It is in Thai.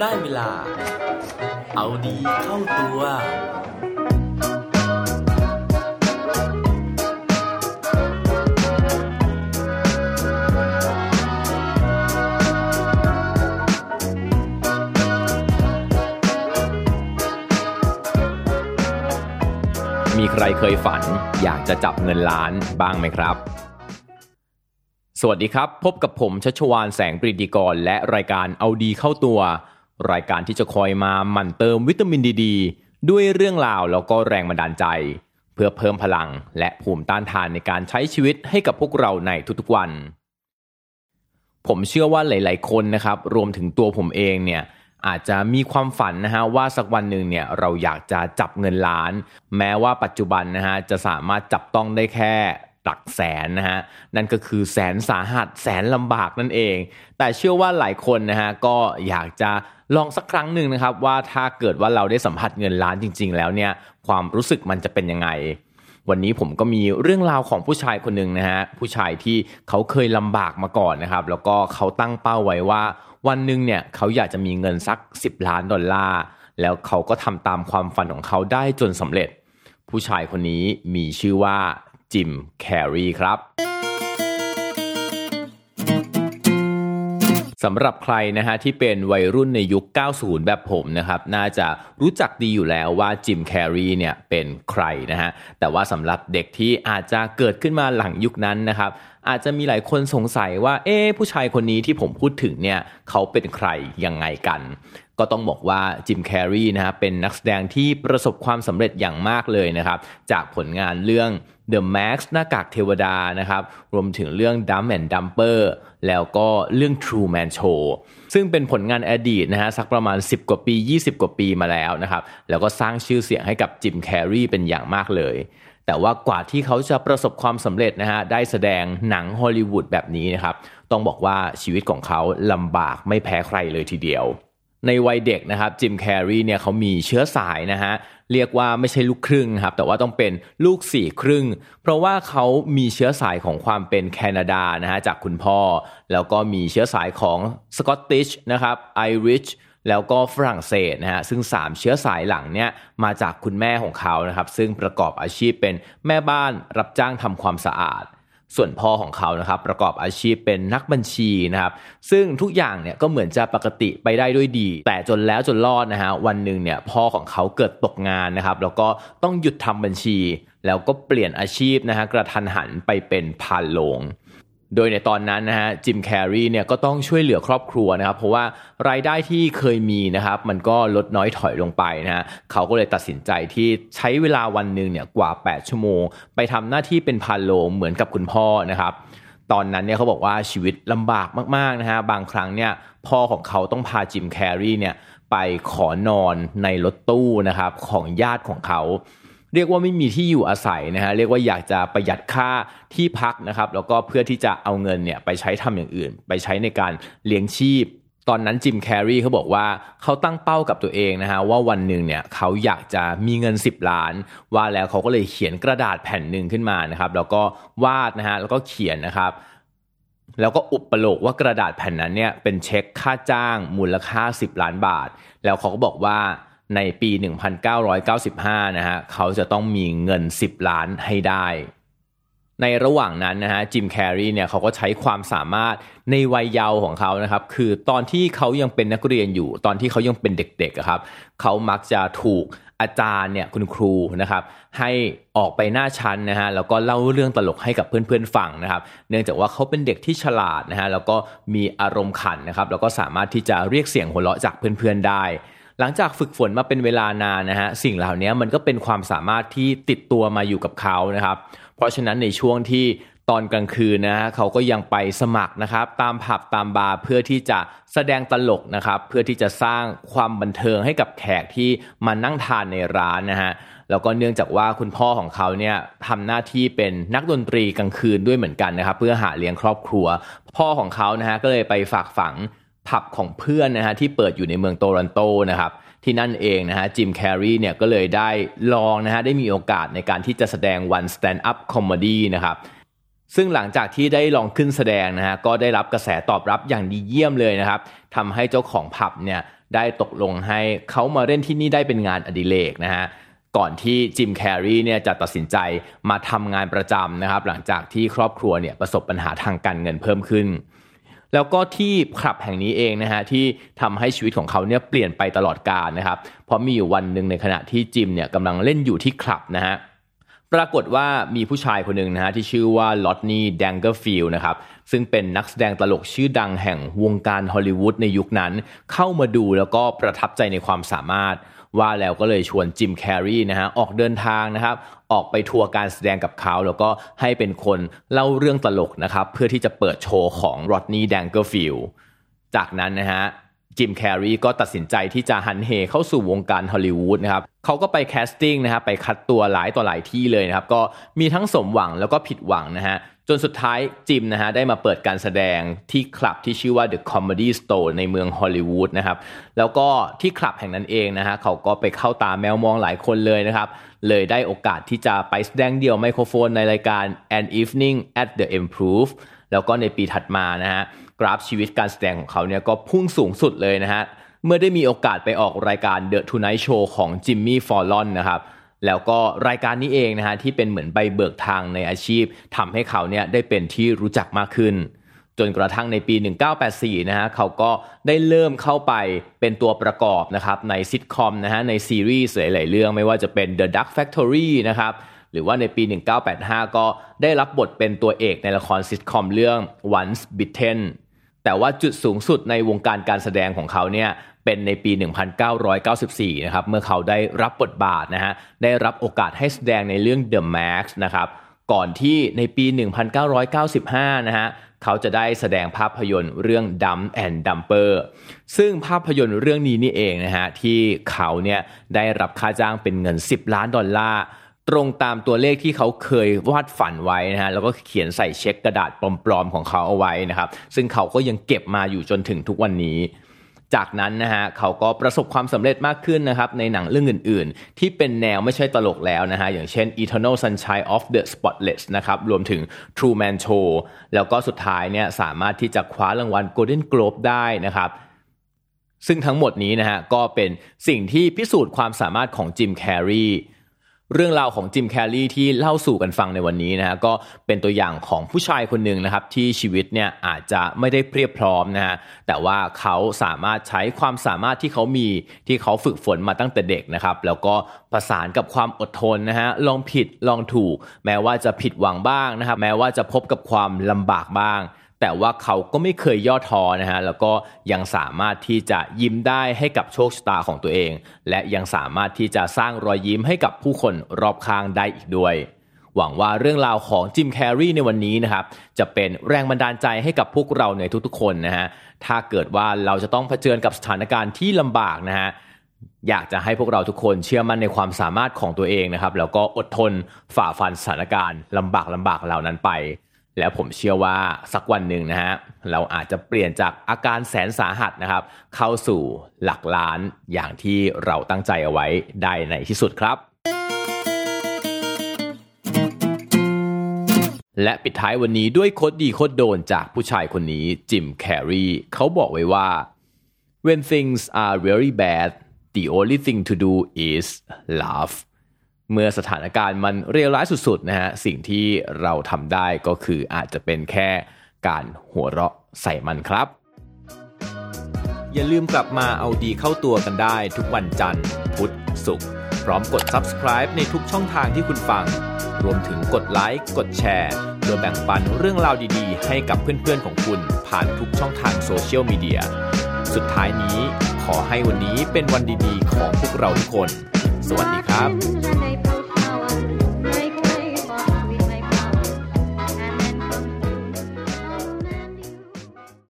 ได้เวลา เอาดีเข้าตัว มีใครเคยฝันอยากจะจับเงินล้านบ้างไหมครับ สวัสดีครับ พบกับผมชัชวานแสงปรีดีกร และรายการเอาดีเข้าตัว รายการที่จะคอยมาหมั่นเติมวิตามินดีดด้วยเรื่องราวแล้วก็แรงบันดาลใจ เพื่อเพิ่มพลังและภูมิต้านทานในการใช้ชีวิตให้กับพวกเราในทุกๆวัน ผมเชื่อว่าหลาย ๆ คนนะครับรวมถึงตัวผมเองเนี่ยอาจจะมีความฝันนะฮะว่าสักวันหนึ่งเนี่ยเราอยากจะจับเงินล้าน แม้ว่าปัจจุบันนะฮะจะสามารถจับต้องได้แค่ หลักแสนนะฮะนั่นก็คือแสนสาหัสแสนลำบากนั่นเอง แต่เชื่อว่าหลายคนนะฮะก็อยากจะลองสักครั้งหนึ่งนะครับว่าถ้าเกิดว่าเราได้สัมผัสเงินล้านจริง ๆ แล้วเนี่ยความรู้สึกมันจะเป็นยังไง วันนี้ผมก็มีเรื่องราวของผู้ชายคนหนึ่งนะฮะผู้ชายที่เขาเคยลำบากมาก่อนนะครับแล้วก็เขาตั้งเป้าไว้ว่า วันหนึ่งเนี่ยเขาอยากจะมีเงินสัก 10 ล้านดอลลาร์แล้วเขาก็ทำตามความฝันของเขาได้จนสำเร็จ ผู้ชายคนนี้มีชื่อว่า จิมแคร์รีครับสำหรับใครนะฮะที่เป็นวัยรุ่นในยุค 90 แบบผมนะครับน่าจะรู้จักดีอยู่แล้วว่าจิมแคร์รีเนี่ยเป็นใครนะฮะแต่ว่าสำหรับเด็กที่อาจจะเกิดขึ้นมาหลังยุคนั้นนะครับอาจจะมีหลายคนสงสัยว่าเอ๊ผู้ชายคนนี้ที่ผมพูดถึงเนี่ยเขาเป็นใครยังไงกัน ก็ต้องบอกว่าจิมแคร์รีนะฮะเป็นนักแสดงที่ประสบความสำเร็จอย่างมากเลยนะครับจากผลงานเรื่อง The Max หน้ากากเทวดานะครับรวมถึงเรื่อง Dumb and Dumper แล้วก็เรื่อง True Man Show ซึ่งเป็นผลงานอดีตนะฮะสักประมาณ 10 กว่าปี 20 กว่าปีมาแล้วนะครับแล้วก็สร้างชื่อเสียงให้กับจิมแคร์รีเป็นอย่างมากเลยแต่ว่ากว่าที่เขาจะประสบความสำเร็จนะฮะได้แสดงหนังฮอลลีวูดแบบนี้นะครับ ต้องบอกว่าชีวิตของเขาลำบากไม่แพ้ใครเลยทีเดียว ในวัยเด็กนะครับจิมแคร์รีเนี่ยเขามีเชื้อสายนะฮะเรียกว่าไม่ใช่ลูกครึ่งครับแต่ว่าต้องเป็นลูกสี่ครึ่ง เพราะว่าเขามีเชื้อสายของความเป็นแคนาดานะฮะจากคุณพ่อ แล้วก็มีเชื้อสายของสกอตติชนะครับไอริชแล้วก็ฝรั่งเศสนะฮะซึ่ง 3 เชื้อสายหลังเนี่ยมาจากคุณแม่ของเขานะครับซึ่งประกอบอาชีพเป็นแม่บ้านรับจ้างทำความสะอาด ส่วนพ่อของเขานะครับประกอบอาชีพเป็นนักบัญชีนะครับ ซึ่งทุกอย่างเนี่ยก็เหมือนจะปกติไปได้ด้วยดี แต่จนแล้วจนรอดนะฮะวันหนึ่งเนี่ยพ่อของเขาเกิดตกงานนะครับ แล้วก็ต้องหยุดทำบัญชี แล้วก็เปลี่ยนอาชีพนะฮะกระทันหันไปเป็นพานโลง โดยในตอนนั้นนะฮะจิมแคร์รีเนี่ยก็ต้องช่วยเหลือครอบครัวนะครับ เพราะว่ารายได้ที่เคยมีนะครับ มันก็ลดน้อยถอยลงไปนะฮะเขาก็เลยตัดสินใจที่ใช้เวลาวันหนึ่งเนี่ยกว่า 8 ชั่วโมง ไปทำหน้าที่เป็นพานโลเหมือนกับคุณพ่อนะครับ ตอนนั้นเนี่ยเขาบอกว่าชีวิตลำบากมากๆนะฮะบางครั้งเนี่ยพ่อของเขาต้องพาจิมแคร์รีเนี่ยไปขอนอนในรถตู้นะครับของญาติของเขา เรียกว่าไม่มีที่อยู่อาศัยนะฮะเรียกว่าอยากจะประหยัดค่าที่พักนะครับแล้วก็เพื่อที่จะเอาเงินเนี่ยไปใช้ทำอย่างอื่น ไปใช้ในการเลี้ยงชีพตอนนั้นจิมแคร์รีเขาบอกว่าเขาตั้งเป้ากับตัวเองนะฮะว่าวันหนึ่งเนี่ยเขาอยากจะมีเงิน 10 ล้าน ว่าแล้วเขาก็เลยเขียนกระดาษแผ่นหนึ่งขึ้นมานะครับ แล้วก็วาดนะฮะแล้วก็เขียนนะครับ แล้วก็อุปโลกว่ากระดาษแผ่นนั้นเนี่ยเป็นเช็คค่าจ้างมูลค่า 10 ล้านบาท แล้วเขาก็บอกว่า ในปี 1995 นะฮะเขาจะต้องมีเงิน 10 ล้านให้ได้ ในระหว่างนั้นนะฮะจิมแคร์รีเนี่ยเขาก็ใช้ความสามารถในวัยเยาว์ของเขานะครับ คือตอนที่เขายังเป็นนักเรียนอยู่ ตอนที่เขายังเป็นเด็กๆครับเขามักจะถูกอาจารย์เนี่ยคุณครูนะครับ ให้ออกไปหน้าชั้นนะฮะแล้วก็เล่าเรื่องตลกให้กับเพื่อนๆฟังนะครับ เนื่องจากว่าเขาเป็นเด็กที่ฉลาดนะฮะแล้วก็มีอารมณ์ขันนะครับ แล้วก็สามารถที่จะเรียกเสียงหัวเราะจากเพื่อนๆได้ หลังจากฝึกฝนมาเป็นเวลานานนะฮะสิ่งเหล่านี้มันก็เป็นความสามารถที่ติดตัวมาอยู่กับเขานะครับ เพราะฉะนั้นในช่วงที่ตอนกลางคืนนะฮะเขาก็ยังไปสมัครนะครับ ตามผับตามบาร์เพื่อที่จะแสดงตลกนะครับ เพื่อที่จะสร้างความบันเทิงให้กับแขกที่มานั่งทานในร้านนะฮะแล้วก็เนื่องจากว่าคุณพ่อของเขาเนี่ยทำหน้าที่เป็นนักดนตรีกลางคืนด้วยเหมือนกันนะครับ เพื่อหาเลี้ยงครอบครัว พ่อของเขานะฮะก็เลยไปฝากฝัง ผับของเพื่อนนะฮะที่เปิดอยู่ในเมืองโตรอนโตนะครับที่นั่นเองนะฮะจิมแคร์รีเนี่ยก็เลยได้ลองนะฮะได้มีโอกาสในการที่จะแสดงวัน stand up comedy นะครับซึ่งหลังจากที่ได้ลองขึ้นแสดงนะฮะก็ได้รับกระแสตอบรับอย่างดีเยี่ยมเลยนะครับทำให้เจ้าของผับเนี่ยได้ตกลงให้เขามาเล่นที่นี่ได้เป็นงานอดิเรกนะฮะก่อนที่จิมแคร์รีเนี่ยจะตัดสินใจมาทำงานประจำนะครับหลังจากที่ครอบครัวเนี่ยประสบปัญหาทางการเงินเพิ่มขึ้น แล้วก็ที่คลับแห่งนี้เองนะฮะที่ทำให้ชีวิตของเขาเนี่ยเปลี่ยนไปตลอดกาลนะครับเพราะมีอยู่วันหนึ่งในขณะที่จิมเนี่ยกำลังเล่นอยู่ที่คลับนะฮะปรากฏว่ามีผู้ชายคนหนึ่งนะฮะที่ชื่อว่ารอดนี่แดงเกอร์ฟิลนะครับซึ่งเป็นนักแสดงตลกชื่อดังแห่งวงการฮอลลีวูดในยุคนั้น เข้ามาดูแล้วก็ประทับใจในความสามารถ ว่าแล้วก็เลยชวนจิมแคร์รีนะฮะออกเดินทางนะครับ ออกไปทัวร์การแสดงกับเขาแล้วก็ให้เป็นคนเล่าเรื่องตลกนะครับ เพื่อที่จะเปิดโชว์ของรอดนี่แดงเกอร์ฟิลจากนั้นนะฮะจิมแคร์รีก็ตัดสินใจที่จะหันเหเข้าสู่วงการฮอลลีวูดนะครับเขาก็ไปแคสติ้งนะครับไปคัดตัวหลายต่อหลายที่เลยนะครับ ก็มีทั้งสมหวังแล้วก็ผิดหวังนะฮะ จนสุดท้ายจิมนะฮะได้มาเปิดการแสดงที่คลับที่ชื่อว่า The Comedy Store ในเมืองฮอลลีวูดนะครับแล้วก็ที่คลับแห่งนั้นเองนะฮะเขาก็ไปเข้าตาแมวมองหลายคนเลยนะครับเลยได้โอกาสที่จะไปแสดงเดี่ยวไมโครโฟนในรายการ An Evening at the Improv แล้วก็ในปีถัดมานะฮะกราฟชีวิตการแสดงของเขาเนี่ยก็พุ่งสูงสุดเลยนะฮะเมื่อได้มีโอกาสไปออกรายการ The Tonight Show ของจิมมี่ฟอลลอนนะครับ แล้วก็รายการนี้เองนะฮะที่เป็นเหมือนใบเบิกทางในอาชีพทำให้เขาเนี่ยได้เป็นที่รู้จักมากขึ้น จนกระทั่งในปี 1984 นะฮะเขาก็ได้เริ่มเข้าไปเป็นตัวประกอบนะครับในซิทคอมนะฮะในซีรีส์หลายๆเรื่องไม่ว่าจะเป็น The Duck Factory นะครับหรือว่าในปี 1985 ก็ได้รับบทเป็นตัวเอกในละครซิทคอมเรื่อง Once Bitten แต่ว่าจุดสูงสุดในวงการการแสดงของเขาเนี่ย เป็นในปี 1994 นะครับ เมื่อเขาได้รับบทบาทนะฮะ ได้รับโอกาสให้แสดงในเรื่อง The Max นะครับ ก่อนที่ในปี 1995 นะฮะ เขาจะได้แสดงภาพยนตร์เรื่อง Dumb and Dumper ซึ่งภาพยนตร์เรื่องนี้นี่เองนะฮะ ที่เขาเนี่ยได้รับค่าจ้างเป็นเงิน 10 ล้านดอลลาร์ตรงตามตัวเลขที่เขาเคยวาดฝันไว้นะฮะแล้วก็เขียนใส่เช็คกระดาษปลอมๆของเขาเอาไว้นะครับ ซึ่งเขาก็ยังเก็บมาอยู่จนถึงทุกวันนี้ จากนั้นนะฮะเขาก็ประสบความสำเร็จมากขึ้นนะครับในหนังเรื่องอื่น ๆ ที่เป็นแนวไม่ใช่ตลกแล้วนะฮะอย่างเช่น Eternal Sunshine of the Spotless นะครับรวมถึง True Man Show แล้วก็สุดท้ายเนี่ยสามารถที่จะคว้ารางวัล Golden Globe ได้นะครับซึ่งทั้งหมดนี้นะฮะก็เป็นสิ่งที่พิสูจน์ความสามารถของจิมแคร์รี เรื่องราวของจิมแคลรี่ที่เล่าสู่กันฟังในวันนี้นะฮะก็เป็นตัวอย่างของผู้ชายคนหนึ่งนะครับที่ชีวิตเนี่ยอาจจะไม่ได้เพียบพร้อมนะฮะแต่ว่าเขาสามารถใช้ความสามารถที่เขามีที่เขาฝึกฝนมาตั้งแต่เด็กนะครับแล้วก็ประสานกับความอดทนนะฮะลองผิดลองถูก แม้ว่าจะผิดหวังบ้างนะครับแม้ว่าจะพบกับความลำบากบ้าง แต่ว่าเขาก็ไม่เคยย่อท้อนะฮะแล้วก็ยังสามารถที่จะยิ้มได้ให้กับโชคชะตาของตัวเอง และยังสามารถที่จะสร้างรอยยิ้มให้กับผู้คนรอบข้างได้อีกด้วย หวังว่าเรื่องราวของจิมแคร์รีในวันนี้นะครับจะเป็นแรงบันดาลใจให้กับพวกเราในทุกๆคนนะฮะถ้าเกิดว่าเราจะต้องเผชิญกับสถานการณ์ที่ลำบากนะฮะอยากจะให้พวกเราทุกคนเชื่อมั่นในความสามารถของตัวเองนะครับแล้วก็อดทนฝ่าฟันสถานการณ์ลำบากลำบากเหล่านั้นไป แล้วผมเชื่อว่าสักวันหนึ่งนะฮะเราอาจจะเปลี่ยนจากอาการแสนสาหัสนะครับ เข้าสู่หลักล้านอย่างที่เราตั้งใจเอาไว้ได้ในที่สุดครับ และปิดท้ายวันนี้ด้วย quote ดี quote โดนจากผู้ชายคนนี้จิมแคร์รีเขาบอกไว้ว่า when things are very bad the only thing to do is laugh เมื่อสถานการณ์มันเรียร้ายสุดๆนะฮะสิ่งที่เราทำได้ก็คืออาจจะเป็นแค่การหัวเราะใส่มันครับ อย่าลืมกลับมาเอาดีเข้าตัวกันได้ทุกวันจันทร์ พุธศุกร์พร้อมกด subscribe ในทุกช่องทางที่คุณฟัง รวมถึงกดไลค์กดแชร์เพื่อแบ่งปันเรื่องราวดีๆ ให้กับเพื่อนๆของคุณผ่านทุกช่องทางโซเชียลมีเดียสุดท้ายนี้ขอให้วันนี้เป็นวันดีๆ ของพวกเราทุกคน สวัสดีครับ